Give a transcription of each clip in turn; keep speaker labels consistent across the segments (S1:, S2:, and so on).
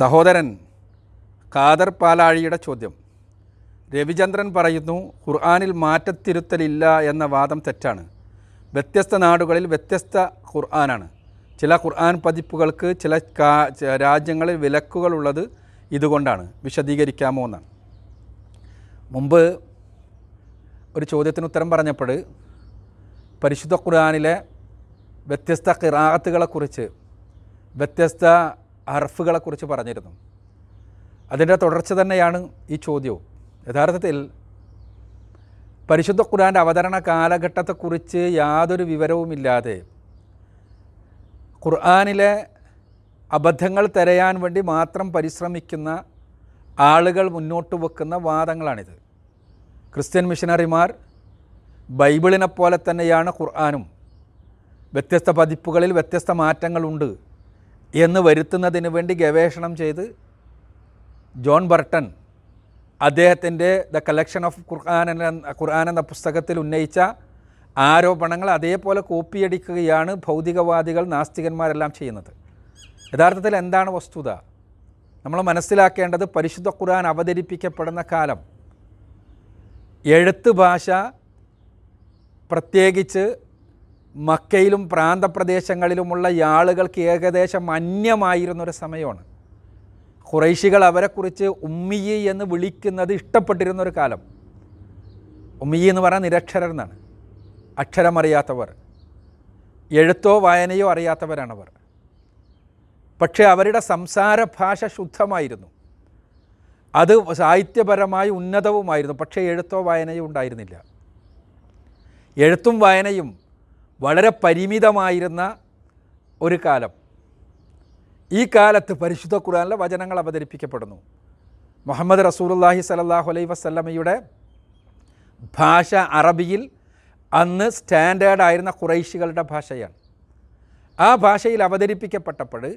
S1: സഹോദരൻ ഖാദർ പാലാഴിയുടെ ചോദ്യം. രവിചന്ദ്രൻ പറയുന്നു ഖുർആാനിൽ മാറ്റത്തിരുത്തലില്ല എന്ന വാദം തെറ്റാണ്. വ്യത്യസ്ത നാടുകളിൽ വ്യത്യസ്ത ഖുർആനാണ്. ചില ഖുർആൻ പതിപ്പുകൾക്ക് ചില രാജ്യങ്ങളിൽ വിലക്കുകളുള്ളത് ഇതുകൊണ്ടാണ്. വിശദീകരിക്കാമോ എന്നാണ്. മുമ്പ് ഒരു ചോദ്യത്തിന് ഉത്തരം പറഞ്ഞപ്പോൾ പരിശുദ്ധ ഖുർആാനിലെ വ്യത്യസ്ത കിറാത്തുകളെക്കുറിച്ച് വ്യത്യസ്ത ഹർഫുകളെക്കുറിച്ച് പറഞ്ഞിരുന്നു. അതിന്റെ തുടർച്ച തന്നെയാണ് ഈ ചോദ്യവും. യഥാർത്ഥത്തിൽ പരിശുദ്ധ ഖുർആന്റെ അവതരണ കാലഘട്ടത്തെക്കുറിച്ച് യാതൊരു വിവരവുമില്ലാതെ ഖുർആാനിലെ അബദ്ധങ്ങൾ തിരയാൻ വേണ്ടി മാത്രം പരിശ്രമിക്കുന്ന ആളുകൾ മുന്നോട്ട് വെക്കുന്ന വാദങ്ങളാണിത്. ക്രിസ്ത്യൻ മിഷനറിമാർ ബൈബിളിനെ പോലെ തന്നെയാണ് ഖുർആാനും. വ്യത്യസ്ത പതിപ്പുകളിൽ വ്യത്യസ്ത മാറ്റങ്ങളുണ്ട്. എന്ന് വരുത്തുന്നതിന് വേണ്ടി ഗവേഷണം ചെയ്ത് ജോൺ ബർട്ടൺ അദ്ദേഹത്തിന്റെ ദ കളക്ഷൻ ഓഫ് ഖുർആൻ എന്ന ഖുർആൻ എന്ന പുസ്തകത്തിൽ ഉന്നയിച്ച ആരോപണങ്ങൾ അതേപോലെ കോപ്പിയടിക്കുകയാണ് ഭൗതികവാദികൾ നാസ്തികന്മാരെല്ലാം ചെയ്യുന്നത്. യഥാർത്ഥത്തിൽ എന്താണ് വസ്തുത? നമ്മൾ മനസ്സിലാക്കേണ്ടത് പരിശുദ്ധ ഖുർആൻ അവതരിപ്പിക്കപ്പെടുന്ന കാലം. എഴുത്ത് ഭാഷ പ്രത്യേകിച്ച് മക്കയിലും പ്രാന്തപ്രദേശങ്ങളിലുമുള്ള ആളുകൾക്ക് ഏകദേശം അന്യമായിരുന്നൊരു സമയമാണ്. ഖുറൈശികൾ അവരെക്കുറിച്ച് ഉമ്മിയി എന്ന് വിളിക്കുന്നത് ഇഷ്ടപ്പെട്ടിരുന്നൊരു കാലം. ഉമ്മിയി എന്ന് പറഞ്ഞാൽ നിരക്ഷരർ എന്നാണ്. അക്ഷരമറിയാത്തവർ. എഴുത്തോ വായനയോ അറിയാത്തവരാണവർ. പക്ഷേ അവരുടെ സംസാര ഭാഷ ശുദ്ധമായിരുന്നു. അത് സാഹിത്യപരമായി ഉന്നതവുമായിരുന്നു. പക്ഷേ എഴുത്തോ വായനയോ ഉണ്ടായിരുന്നില്ല. എഴുത്തും വായനയും വളരെ പരിമിതമായിരുന്ന ഒരു കാലം. ഈ കാലത്ത് പരിശുദ്ധ ഖുർആനിലെ വചനങ്ങൾ അവതരിപ്പിക്കപ്പെടുന്നു. മുഹമ്മദ് റസൂലുള്ളാഹി സ്വല്ലല്ലാഹു അലൈ വസല്ലമയുടെ ഭാഷ അറബിയിൽ അന്ന് സ്റ്റാൻഡേർഡ് ആയിരുന്ന ഖുറൈശികളുടെ ഭാഷയാണ്. ആ ഭാഷയിൽ അവതരിപ്പിക്കപ്പെട്ടപ്പോൾ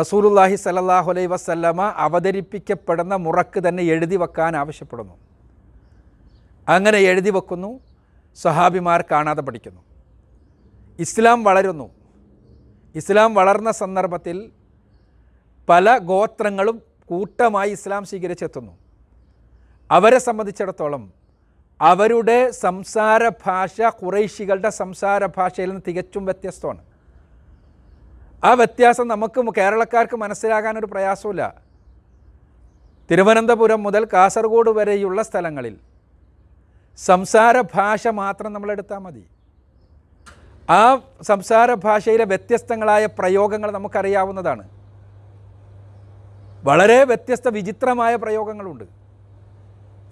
S1: റസൂലുള്ളാഹി സലല്ലാഹു അലൈ വസല്ലമ അവതരിപ്പിക്കപ്പെടുന്ന മുറക്ക് തന്നെ എഴുതി വെക്കാൻ ആവശ്യപ്പെടുന്നു. അങ്ങനെ എഴുതി വെക്കുന്നു സഹാബിമാർ കാണാതെ പഠിക്കുന്നു. ഇസ്ലാം വളരുന്നു. ഇസ്ലാം വളർന്ന സന്ദർഭത്തിൽ പല ഗോത്രങ്ങളും കൂട്ടമായി ഇസ്ലാം സ്വീകരിച്ചെത്തുന്നു. അവരെ സംബന്ധിച്ചിടത്തോളം അവരുടെ സംസാര ഭാഷ കുറേശികളുടെ സംസാര ഭാഷയിൽ നിന്ന് തികച്ചും വ്യത്യസ്തമാണ്. ആ വ്യത്യാസം നമുക്ക് കേരളക്കാർക്ക് മനസ്സിലാകാനൊരു പ്രയാസമില്ല തിരുവനന്തപുരം മുതൽ കാസർഗോഡ് വരെയുള്ള സ്ഥലങ്ങളിൽ സംസാര ഭാഷ മാത്രം നമ്മളെടുത്താൽ മതി. ആ സംസാര ഭാഷയിലെ വ്യത്യസ്തങ്ങളായ പ്രയോഗങ്ങൾ നമുക്കറിയാവുന്നതാണ്. വളരെ വ്യത്യസ്ത വിചിത്രമായ പ്രയോഗങ്ങളുണ്ട്.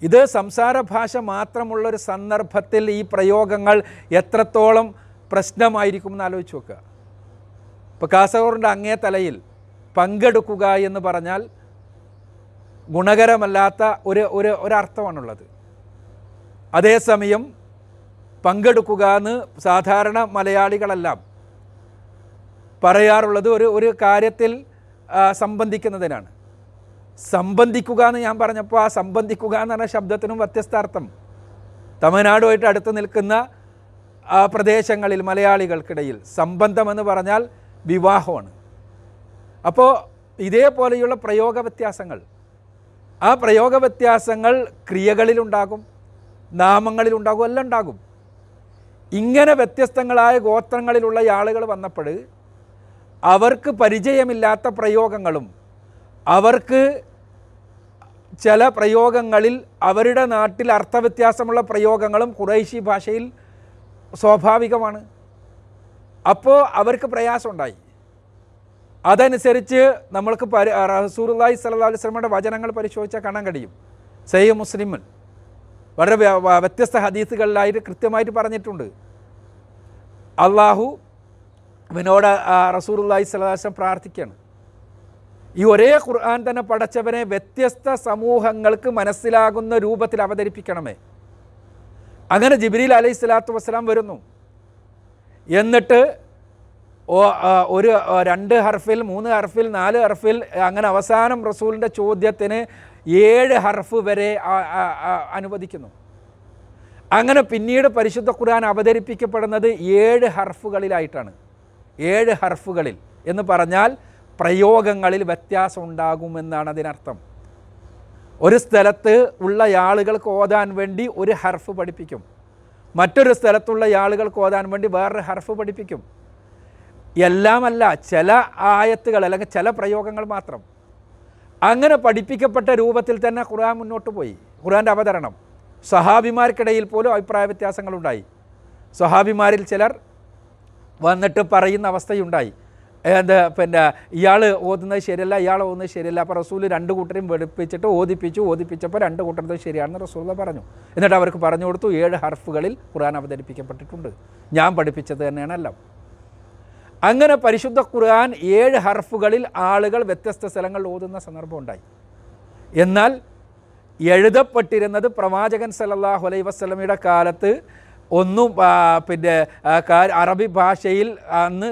S1: ഇത് സംസാര ഭാഷ മാത്രമുള്ളൊരു സന്ദർഭത്തിൽ ഈ പ്രയോഗങ്ങൾ എത്രത്തോളം പ്രശ്നമായിരിക്കും എന്ന് ആലോചിച്ച് നോക്കുക. ഇപ്പോൾ കാസർഗോഡിന്റെ അങ്ങേ തലയിൽ പങ്കെടുക്കുക എന്ന് പറഞ്ഞാൽ ഗുണകരമല്ലാത്ത ഒരു ഒരു ഒരർത്ഥമാണുള്ളത്. അതേസമയം പങ്കെടുക്കുക എന്ന് സാധാരണ മലയാളികളെല്ലാം പറയാറുള്ളത് ഒരു ഒരു കാര്യത്തിൽ സംബന്ധിക്കുന്നതിനാണ്. സംബന്ധിക്കുക എന്ന് ഞാൻ പറഞ്ഞപ്പോൾ ആ സംബന്ധിക്കുക എന്ന് പറഞ്ഞ ശബ്ദത്തിനും വ്യത്യസ്ത അർത്ഥം തമിഴ്നാടുമായിട്ട് അടുത്ത് നിൽക്കുന്ന പ്രദേശങ്ങളിൽ മലയാളികൾക്കിടയിൽ സംബന്ധം എന്ന് പറഞ്ഞാൽ വിവാഹമാണ്. അപ്പോൾ ഇതേപോലെയുള്ള പ്രയോഗ വ്യത്യാസങ്ങൾ ആ പ്രയോഗ വ്യത്യാസങ്ങൾ ക്രിയകളിലുണ്ടാകും നാമങ്ങളിലുണ്ടാകും എല്ലാം ഉണ്ടാകും. ഇങ്ങനെ വ്യത്യസ്തങ്ങളായ ഗോത്രങ്ങളിലുള്ള ആളുകൾ വന്നപ്പോൾ അവർക്ക് പരിചയമില്ലാത്ത പ്രയോഗങ്ങളും അവർക്ക് ചില പ്രയോഗങ്ങളിൽ അവരുടെ നാട്ടിൽ അർത്ഥവ്യത്യാസമുള്ള പ്രയോഗങ്ങളും കുറേശി ഭാഷയിൽ സ്വാഭാവികമാണ്. അപ്പോൾ അവർക്ക് പ്രയാസമുണ്ടായി. അതനുസരിച്ച് നമ്മൾക്ക് പരി റസൂർലായി സല്ലല്ലാഹു അലൈഹി വസല്ലമയുടെ വചനങ്ങൾ പരിശോധിച്ചാൽ കാണാൻ കഴിയും. സയ്യ മുസ്ലിമൻ. വളരെ വ്യത്യസ്ത ഹദീസുകളിലായിട്ട് കൃത്യമായിട്ട് പറഞ്ഞിട്ടുണ്ട്. അള്ളാഹു അവനോട് റസൂറുല്ലാഹി സ്വലാശം പ്രാർത്ഥിക്കുകയാണ് ഈ ഒരേ ഖുർആൻ തന്നെ പടച്ചവനെ വ്യത്യസ്ത സമൂഹങ്ങൾക്ക് മനസ്സിലാകുന്ന രൂപത്തിൽ അവതരിപ്പിക്കണമേ. അങ്ങനെ ജിബ്രീൽ അലൈഹി സ്വലാത്തു വസ്സലാം വരുന്നു. എന്നിട്ട് ഒരു രണ്ട് ഹർഫിൽ മൂന്ന് ഹർഫിൽ നാല് ഹർഫിൽ അങ്ങനെ അവസാനം റസൂലിന്റെ ചോദ്യത്തിന് ഏഴ് ഹർഫ് വരെ അനുവദിക്കുന്നു. അങ്ങനെ പിന്നീട് പരിശുദ്ധ ഖുർആൻ അവതരിപ്പിക്കപ്പെടുന്നത് ഏഴ് ഹർഫുകളിലായിട്ടാണ്. ഏഴ് ഹർഫുകളിൽ എന്ന് പറഞ്ഞാൽ പ്രയോഗങ്ങളിൽ വ്യത്യാസം ഉണ്ടാകുമെന്നാണ് അതിനർത്ഥം. ഒരു സ്ഥലത്ത് ഉള്ള ആളുകൾക്ക് ഓതാൻ വേണ്ടി ഒരു ഹർഫ് പഠിപ്പിക്കും. മറ്റൊരു സ്ഥലത്തുള്ള ആളുകൾക്ക് ഓതാൻ വേണ്ടി വേറൊരു ഹർഫ് പഠിപ്പിക്കും. എല്ലാമല്ല ചില ആയത്തുകൾ അല്ലെങ്കിൽ ചില പ്രയോഗങ്ങൾ മാത്രം. അങ്ങനെ പഠിപ്പിക്കപ്പെട്ട രൂപത്തിൽ തന്നെ ഖുർആൻ മുന്നോട്ട് പോയി. ഖുർആന്റെ അവതരണം. സഹാബിമാർക്കിടയിൽ പോലും അഭിപ്രായ വ്യത്യാസങ്ങളുണ്ടായി. സഹാബിമാരിൽ ചിലർ വന്നിട്ട് പറയുന്ന അവസ്ഥയുണ്ടായി. എന്ത് പിന്നെ ഇയാൾ ഓതുന്നത് ശരിയല്ല ഇയാൾ ഓതുന്നത് ശരിയല്ല. അപ്പോൾ റസൂൽ രണ്ട് കൂട്ടരെയും വെളുപ്പിച്ചിട്ട് ഓതിപ്പിച്ചു ഓതിപ്പിച്ചപ്പോൾ രണ്ട് കൂട്ടരത് ശരിയാണെന്ന് റസൂൽ പറഞ്ഞു. എന്നിട്ട് അവർക്ക് പറഞ്ഞു കൊടുത്തു ഏഴ് ഹർഫുകളിൽ ഖുർആൻ അവതരിപ്പിക്കപ്പെട്ടിട്ടുണ്ട്. ഞാൻ പഠിപ്പിച്ചത് തന്നെയാണ് എല്ലാം അങ്ങനെ പരിശുദ്ധ ഖുർആൻ ഏഴ് ഹർഫുകളിൽ ആളുകൾ വ്യത്യസ്ത സ്ഥലങ്ങളിൽ ഓതുന്ന സന്ദർഭം ഉണ്ടായി. എന്നാൽ എഴുതപ്പെട്ടിരുന്നത് പ്രവാചകൻ സലല്ലാഹു അലൈ വസല്ലമയുടെ കാലത്ത് ഒന്നും പിന്നെ അറബി ഭാഷയിൽ അന്ന്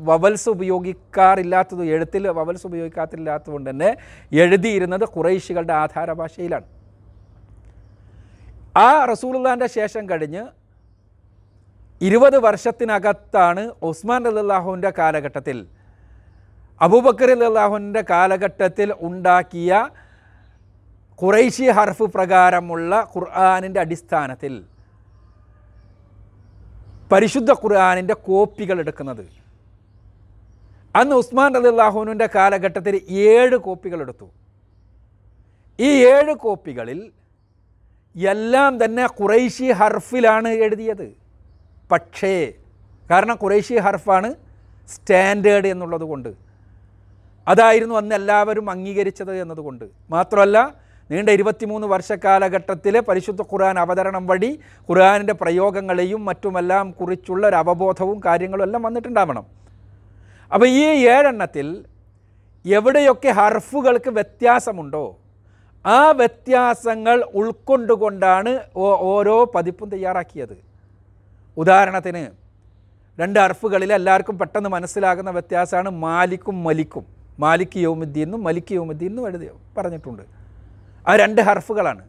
S1: വവൽസ് ഉപയോഗിക്കാറില്ലാത്തത് എഴുത്തിൽ വവൽസ് ഉപയോഗിക്കാത്തില്ലാത്തതുകൊണ്ട് തന്നെ എഴുതിയിരുന്നത് കുറേശികളുടെ ആധാര ഭാഷയിലാണ്. ആ റസൂലുള്ളാന്റെ ശേഷം കഴിഞ്ഞ് ഇരുപത് വർഷത്തിനകത്താണ് ഉസ്മാൻ റലാഹുവിന്റെ കാലഘട്ടത്തിൽ അബൂബക്കർ റലാഹുവിന്റെ കാലഘട്ടത്തിൽ ഉണ്ടാക്കിയ ഖുറൈശി ഹർഫ് പ്രകാരമുള്ള ഖുർആാനിന്റെ അടിസ്ഥാനത്തിൽ പരിശുദ്ധ ഖുർആാനിന്റെ കോപ്പികൾ എടുക്കുന്നത്. അന്ന് ഉസ്മാൻ റലാഹുവിന്റെ കാലഘട്ടത്തിൽ ഏഴ് കോപ്പികൾ എടുത്തു. ഈ ഏഴ് കോപ്പികളിൽ എല്ലാം തന്നെ ഖുറൈശി ഹർഫിലാണ് എഴുതിയത്. പക്ഷേ കാരണം ഖുറൈശി ഹർഫാണ് സ്റ്റാൻഡേർഡ് എന്നുള്ളത് കൊണ്ട് അതായിരുന്നു അന്ന് എല്ലാവരും അംഗീകരിച്ചത് എന്നതുകൊണ്ട്. മാത്രമല്ല നീണ്ട ഇരുപത്തിമൂന്ന് വർഷക്കാലഘട്ടത്തിൽ പരിശുദ്ധ ഖുർആൻ അവതരണം വഴി ഖുർആാനിന്റെ പ്രയോഗങ്ങളെയും മറ്റുമെല്ലാം കുറിച്ചുള്ള ഒരു അവബോധവും കാര്യങ്ങളും എല്ലാം വന്നിട്ടുണ്ടാവണം. അപ്പോൾ ഈ ഏഴെണ്ണത്തിൽ എവിടെയൊക്കെ ഹർഫുകൾക്ക് വ്യത്യാസമുണ്ടോ ആ വ്യത്യാസങ്ങൾ ഉൾക്കൊണ്ടുകൊണ്ടാണ് ഓരോ പതിപ്പും തയ്യാറാക്കിയത്. ഉദാഹരണത്തിന് രണ്ട് അർഫുകളിൽ എല്ലാവർക്കും പെട്ടെന്ന് മനസ്സിലാകുന്ന വ്യത്യാസമാണ് മാലിക്കും മലിക്കും. മാലിക് യോമുദ്ദീനും മലിക് യോമുദ്ദീനും എഴുതി പറഞ്ഞിട്ടുണ്ട്. ആ രണ്ട് ഹർഫുകളാണ്.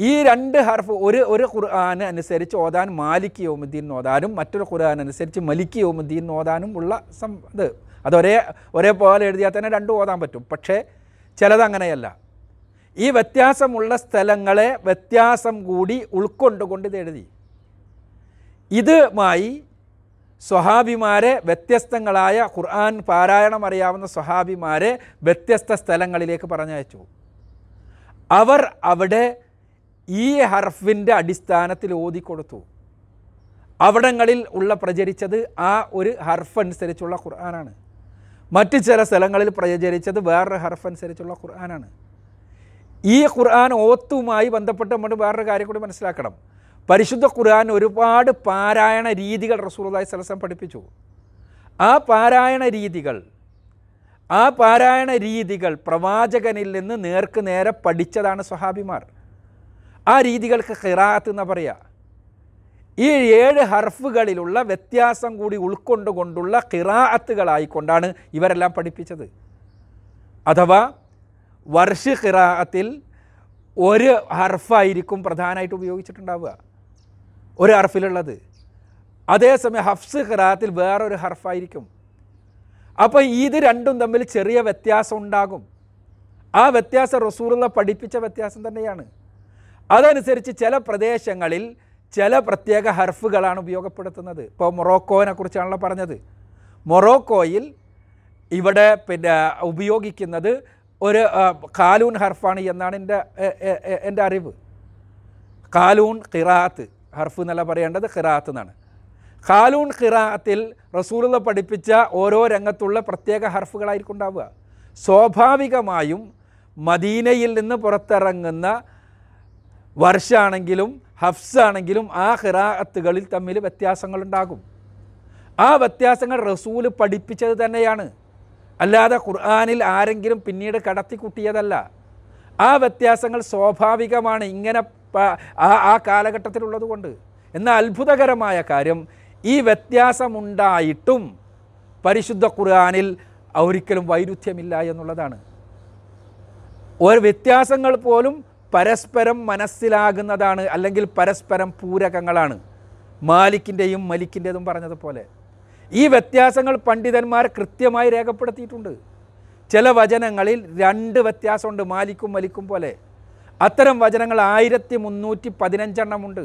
S1: ഈ രണ്ട് ഹർഫ് ഒരു ഒരു ഖുർആൻ അനുസരിച്ച് ഓതാൻ മാലിക് യോമുദ്ദീൻ ഓതാനും മറ്റൊരു ഖുർആൻ അനുസരിച്ച് മലിക് യോമുദ്ദീൻ ഓതാനും ഉള്ള സം ഇത്. അതൊരേ ഒരേപോലെ എഴുതിയാൽ തന്നെ രണ്ടും ഓതാൻ പറ്റും. പക്ഷേ ചിലതങ്ങനെയല്ല ഈ വ്യത്യാസമുള്ള സ്ഥലങ്ങളെ വ്യത്യാസം കൂടി ഉൾക്കൊണ്ടുകൊണ്ട് ഇത് എഴുതി. ഇതുമായി സ്വഹാബിമാരെ വ്യത്യസ്തങ്ങളായ ഖുർആൻ പാരായണം അറിയാവുന്ന സ്വഹാബിമാരെ വ്യത്യസ്ത സ്ഥലങ്ങളിലേക്ക് പറഞ്ഞയച്ചു. അവർ അവിടെ ഈ ഹർഫിന്റെ അടിസ്ഥാനത്തിൽ ഓതിക്കൊടുത്തു. അവിടങ്ങളിൽ ഉള്ള പ്രചരിച്ചത് ആ ഒരു ഹർഫ് അനുസരിച്ചുള്ള ഖുർആനാണ്. മറ്റ് ചില സ്ഥലങ്ങളിൽ പ്രചരിച്ചത് വേറൊരു ഹർഫ് അനുസരിച്ചുള്ള ഖുർആനാണ്. ഈ ഖുർആൻ ഓത്തുമായി ബന്ധപ്പെട്ട് നമ്മൾ വേറൊരു കാര്യം കൂടി മനസ്സിലാക്കണം. പരിശുദ്ധ ഖുർആൻ ഒരുപാട് പാരായണ രീതികൾ റസൂലുള്ളാഹി സലസം പഠിപ്പിച്ചു. ആ പാരായണ രീതികൾ ആ പാരായണ രീതികൾ പ്രവാചകനിൽ നിന്ന് നേർക്ക് നേരെ പഠിച്ചതാണ് സ്വഹാബിമാർ. ആ രീതികൾക്ക് ഖിറാത്ത് എന്ന് പറയുക ഈ ഏഴ് ഹർഫുകളിലുള്ള വ്യത്യാസം കൂടി ഉൾക്കൊണ്ടുകൊണ്ടുള്ള ഖിറാഅത്തുകളായിക്കൊണ്ടാണ് ഇവരെല്ലാം പഠിപ്പിച്ചത്. അഥവാ വർഷ ഖിറാഅത്തിൽ ഒരു ഹർഫായിരിക്കും പ്രധാനമായിട്ട് ഉപയോഗിച്ചിട്ടുണ്ടാവുക. ഒരു ഹർഫിലുള്ളത്. അതേസമയം ഹഫ്സ് ഖിറാഅത്തിൽ വേറൊരു ഹർഫായിരിക്കും. അപ്പോൾ ഇത് രണ്ടും തമ്മിൽ ചെറിയ വ്യത്യാസം ഉണ്ടാകും. ആ വ്യത്യാസം റസൂറുള്ള പഠിപ്പിച്ച വ്യത്യാസം തന്നെയാണ്. അതനുസരിച്ച് ചില പ്രദേശങ്ങളിൽ ചില പ്രത്യേക ഹർഫുകളാണ് ഉപയോഗപ്പെടുത്തുന്നത്. ഇപ്പോൾ മൊറോക്കോനെ കുറിച്ചാണല്ലോ പറഞ്ഞത്. മൊറോക്കോയിൽ ഇവിടെ പിന്നെ ഉപയോഗിക്കുന്നത് ഒരു കാലൂൺ ഹർഫാണ് എന്നാണ് എന്റെ എന്റെ അറിവ്. കാലൂൺ ഖിറാത്ത് ഹർഫ് എന്നല്ല പറയേണ്ടത് ഖിറാത്ത് എന്നാണ്. ഖാലൂൺ ഖിറാത്തിൽ റസൂലുള്ള പഠിപ്പിച്ച ഓരോ രംഗത്തുള്ള പ്രത്യേക ഹർഫുകളായിരിക്കും ഉണ്ടാവുക. സ്വാഭാവികമായും മദീനയിൽ നിന്ന് പുറത്തിറങ്ങുന്ന വർഷാണെങ്കിലും ഹഫ്സ് ആണെങ്കിലും ആ ഖിറാഅത്തുകളിൽ തമ്മിൽ വ്യത്യാസങ്ങളുണ്ടാകും. ആ വ്യത്യാസങ്ങൾ റസൂൽ പഠിപ്പിച്ചത് തന്നെയാണ്. അല്ലാതെ ഖുർആാനിൽ ആരെങ്കിലും പിന്നീട് കടത്തി കടത്തിക്കുട്ടിയതല്ല. ആ വ്യത്യാസങ്ങൾ സ്വാഭാവികമാണ് ഇങ്ങനെ ആ കാലഘട്ടത്തിലുള്ളത് കൊണ്ട്. എന്നാൽ അത്ഭുതകരമായ കാര്യം ഈ വ്യത്യാസമുണ്ടായിട്ടും പരിശുദ്ധ ഖുർആാനിൽ ഒരിക്കലും വൈരുദ്ധ്യമില്ല എന്നുള്ളതാണ്. ഒരു വ്യത്യാസങ്ങൾ പോലും പരസ്പരം മനസ്സിലാകുന്നതാണ് അല്ലെങ്കിൽ പരസ്പരം പൂരകങ്ങളാണ്. മാലിക്കിന്റെയും മലിക്കിന്റെതും പറഞ്ഞതുപോലെ. ഈ വ്യത്യാസങ്ങൾ പണ്ഡിതന്മാർ കൃത്യമായി രേഖപ്പെടുത്തിയിട്ടുണ്ട്. ചില വചനങ്ങളിൽ രണ്ട് വ്യത്യാസമുണ്ട് മാലിക്കും മലിക്കും പോലെ. അത്തരം വചനങ്ങൾ ആയിരത്തി മുന്നൂറ്റി പതിനഞ്ചെണ്ണമുണ്ട്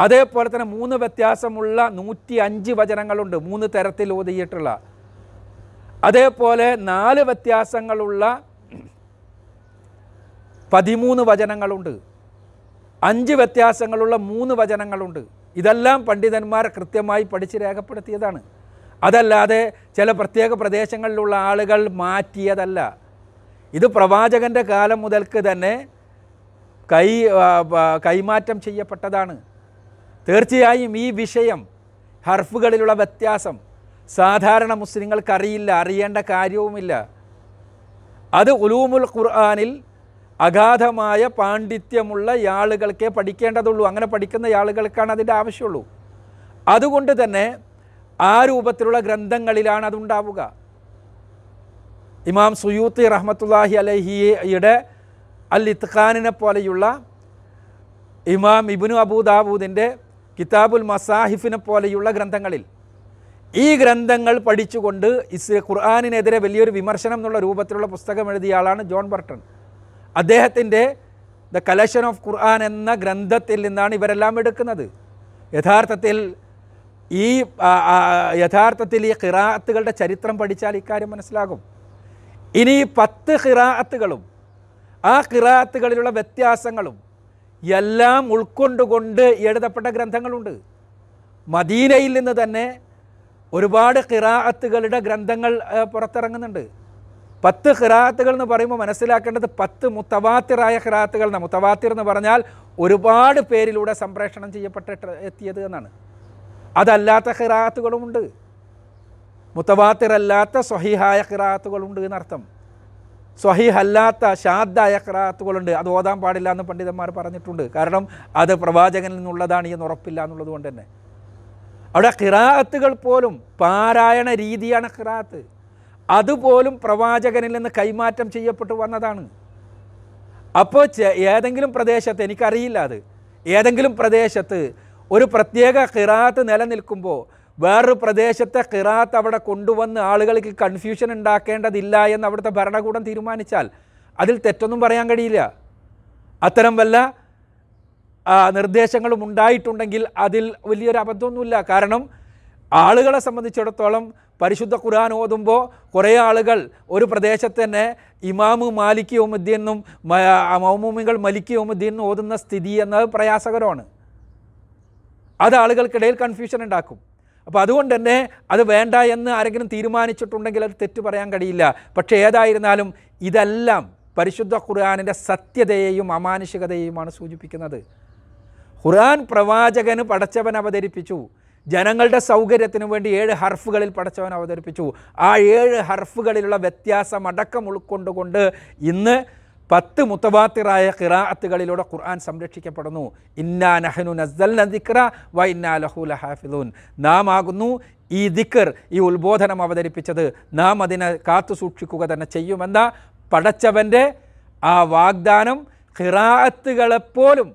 S1: അതേപോലെ തന്നെ മൂന്ന് വ്യത്യാസമുള്ള നൂറ്റി അഞ്ച് വചനങ്ങളുണ്ട് മൂന്ന് തരത്തിൽ ഓതിയിട്ടുള്ള. അതേപോലെ നാല് വ്യത്യാസങ്ങളുള്ള പതിമൂന്ന് വചനങ്ങളുണ്ട്. അഞ്ച് വ്യത്യാസങ്ങളുള്ള മൂന്ന് വചനങ്ങളുണ്ട്. ഇതെല്ലാം പണ്ഡിതന്മാർ കൃത്യമായി പഠിച്ച് രേഖപ്പെടുത്തിയതാണ്. അതല്ലാതെ ചില പ്രത്യേക പ്രദേശങ്ങളിലുള്ള ആളുകൾ മാറ്റിയതല്ല. ഇത് പ്രവാചകന്റെ കാലം മുതൽക്ക് തന്നെ കൈ കൈമാറ്റം ചെയ്യപ്പെട്ടതാണ്. തീർച്ചയായും ഈ വിഷയം ഹർഫുകളിലുള്ള വ്യത്യാസം സാധാരണ മുസ്ലിങ്ങൾക്ക് അറിയില്ല അറിയേണ്ട കാര്യവുമില്ല. അത് ഉലൂമുൽ ഖുർആാനിൽ അഗാധമായ പാണ്ഡിത്യമുള്ള ആളുകൾക്കേ പഠിക്കേണ്ടതുള്ളൂ. അങ്ങനെ പഠിക്കുന്ന ആളുകൾക്കാണ് അതിന്റെ ആവശ്യമുള്ളൂ. അതുകൊണ്ട് തന്നെ ആ രൂപത്തിലുള്ള ഗ്രന്ഥങ്ങളിലാണ് അതുണ്ടാവുക. ഇമാം സുയൂത്തി റഹ്മത്തുല്ലാഹി അലഹിയുടെ അൽ ഇത്ഖാനിനെ പോലെയുള്ള ഇമാം ഇബിനു അബൂദാബൂദിന്റെ കിതാബുൽ മസാഹിഫിനെ പോലെയുള്ള ഗ്രന്ഥങ്ങളിൽ. ഈ ഗ്രന്ഥങ്ങൾ പഠിച്ചുകൊണ്ട് ഇസ് ഖുർആാനിനെതിരെ വലിയൊരു വിമർശനം എന്നുള്ള രൂപത്തിലുള്ള പുസ്തകം എഴുതിയ ആളാണ് ജോൺ ബർട്ടൺ. അദ്ദേഹത്തിന്റെ ദ കലക്ഷൻ ഓഫ് ഖുർആൻ എന്ന ഗ്രന്ഥത്തിൽ നിന്നാണ് ഇവരെല്ലാം എടുക്കുന്നത്. യഥാർത്ഥത്തിൽ ഈ യഥാർത്ഥത്തിൽ ഈ ഖിറാത്തുകളുടെ ചരിത്രം പഠിച്ചാൽ ഇക്കാര്യം മനസ്സിലാകും. ഇനി പത്ത് ഖിറാത്തുകളും ആ ഖിറാത്തുകളിലുള്ള വ്യത്യാസങ്ങളും എല്ലാം ഉൾക്കൊണ്ടുകൊണ്ട് എഴുതപ്പെട്ട ഗ്രന്ഥങ്ങളുണ്ട്. മദീനയിൽ നിന്ന് തന്നെ ഒരുപാട് ഖിറാഅത്തുകളുടെ ഗ്രന്ഥങ്ങൾ പുറത്തിറങ്ങുന്നുണ്ട്. പത്ത് ഖിറാഅത്തുകൾ എന്ന് പറയുമ്പോൾ മനസ്സിലാക്കേണ്ടത് പത്ത് മുത്തവാത്തിറായ ഖിറാഅത്തുകൾ എന്നാണ് മുത്തവാത്തിർ എന്ന് പറഞ്ഞാൽ ഒരുപാട് പേരിലൂടെ സംപ്രേഷണം ചെയ്യപ്പെട്ടിട്ട് എത്തിയത് എന്നാണ്. അതല്ലാത്ത ഖിറാഅത്തുകളുമുണ്ട്. മുത്തവാത്തിറല്ലാത്ത സ്വഹീഹായ ഖിറാഅത്തുകളുണ്ട് എന്നർത്ഥം. സ്വഹീഹ് അല്ലാത്ത ഷാദ്ദായ ഖിറാഅത്തുകളുണ്ട് അത് ഓതാൻ പാടില്ല എന്ന് പണ്ഡിതന്മാർ പറഞ്ഞിട്ടുണ്ട്. കാരണം അത് പ്രവാചകനിൽ നിന്നുള്ളതാണ് എന്ന് ഉറപ്പില്ല എന്നുള്ളത് കൊണ്ട് തന്നെ. അവിടെ ഖിറാഅത്തുകൾ പോലും പാരായണ രീതിയാണ് ഖിറാഅത്ത്. അതുപോലും പ്രവാചകനിൽ നിന്ന് കൈമാറ്റം ചെയ്യപ്പെട്ടു വന്നതാണ്. അപ്പോൾ ഏതെങ്കിലും പ്രദേശത്ത് എനിക്കറിയില്ല അത് ഏതെങ്കിലും പ്രദേശത്ത് ഒരു പ്രത്യേക ഖിറാത്ത് നിലനിൽക്കുമ്പോൾ വേറൊരു പ്രദേശത്തെ ഖിറാത്ത് അവിടെ കൊണ്ടുവന്ന് ആളുകൾക്ക് കൺഫ്യൂഷൻ ഉണ്ടാക്കേണ്ടതില്ല എന്ന് അവിടുത്തെ ഭരണകൂടം തീരുമാനിച്ചാൽ അതിൽ തെറ്റൊന്നും പറയാൻ കഴിയില്ല. അത്തരം വല്ല നിർദ്ദേശങ്ങളും ഉണ്ടായിട്ടുണ്ടെങ്കിൽ അതിൽ വലിയൊരു അബദ്ധമൊന്നുമില്ല. കാരണം ആളുകളെ സംബന്ധിച്ചിടത്തോളം പരിശുദ്ധ ഖുർആൻ ഓതുമ്പോൾ കുറേ ആളുകൾ ഒരു പ്രദേശത്ത് തന്നെ ഇമാമ് മാലിക് യോമുദ്ദീൻ എന്നും മൗമൂമികൾ മലിക് യോമുദ്ദീൻ എന്നും ഓതുന്ന സ്ഥിതി എന്നത് പ്രയാസകരമാണ്. അത് ആളുകൾക്കിടയിൽ കൺഫ്യൂഷൻ ഉണ്ടാക്കും. അപ്പോൾ അതുകൊണ്ട് തന്നെ അത് വേണ്ട എന്ന് ആരെങ്കിലും തീരുമാനിച്ചിട്ടുണ്ടെങ്കിൽ അത് തെറ്റ് പറയാൻ കഴിയില്ല. പക്ഷേ ഏതായിരുന്നാലും ഇതെല്ലാം പരിശുദ്ധ ഖുർആാനിന്റെ സത്യതയെയും അമാനുഷികതയെയുമാണ് സൂചിപ്പിക്കുന്നത്. ഖുർആൻ പ്രവാചകന് പടച്ചവൻ അവതരിപ്പിച്ചു. ജനങ്ങളുടെ സൗകര്യത്തിനു വേണ്ടി ഏഴ് ഹർഫുകളിൽ പടച്ചവൻ അവതരിപ്പിച്ചു. ആ ഏഴ് ഹർഫുകളിലുള്ള വ്യത്യാസം അടക്കം ഉൾക്കൊണ്ടുകൊണ്ട് ഇന്ന് പത്ത് മുത്തവാത്തിറായ ഖിറാഅത്തുകളിലൂടെ ഖുർആൻ സംരക്ഷിക്കപ്പെടുന്നു. ഇന്നാ നഹനു നസ്ദൽ ദിക്റ വ ഇന്നാ ലഹു ലഹാഫിദൂൻ. നാം ആകുന്നു ഈ ദിക്കർ ഈ ഉത്ബോധനം അവതരിപ്പിച്ചത്. നാം അതിനെ കാത്തു സൂക്ഷിക്കുക തന്നെ ചെയ്യുമെന്ന പടച്ചവന്റെ ആ വാഗ്ദാനം ഖിറാഅത്തുകളെപ്പോലും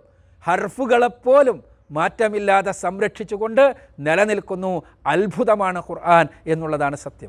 S1: ഹർഫുകളെപ്പോലും മാറ്റമില്ലാതെ സംരക്ഷിച്ചുകൊണ്ട് നിലനിൽക്കുന്നു. അത്ഭുതമാണ് ഖുർആൻ എന്നുള്ളതാണ് സത്യം.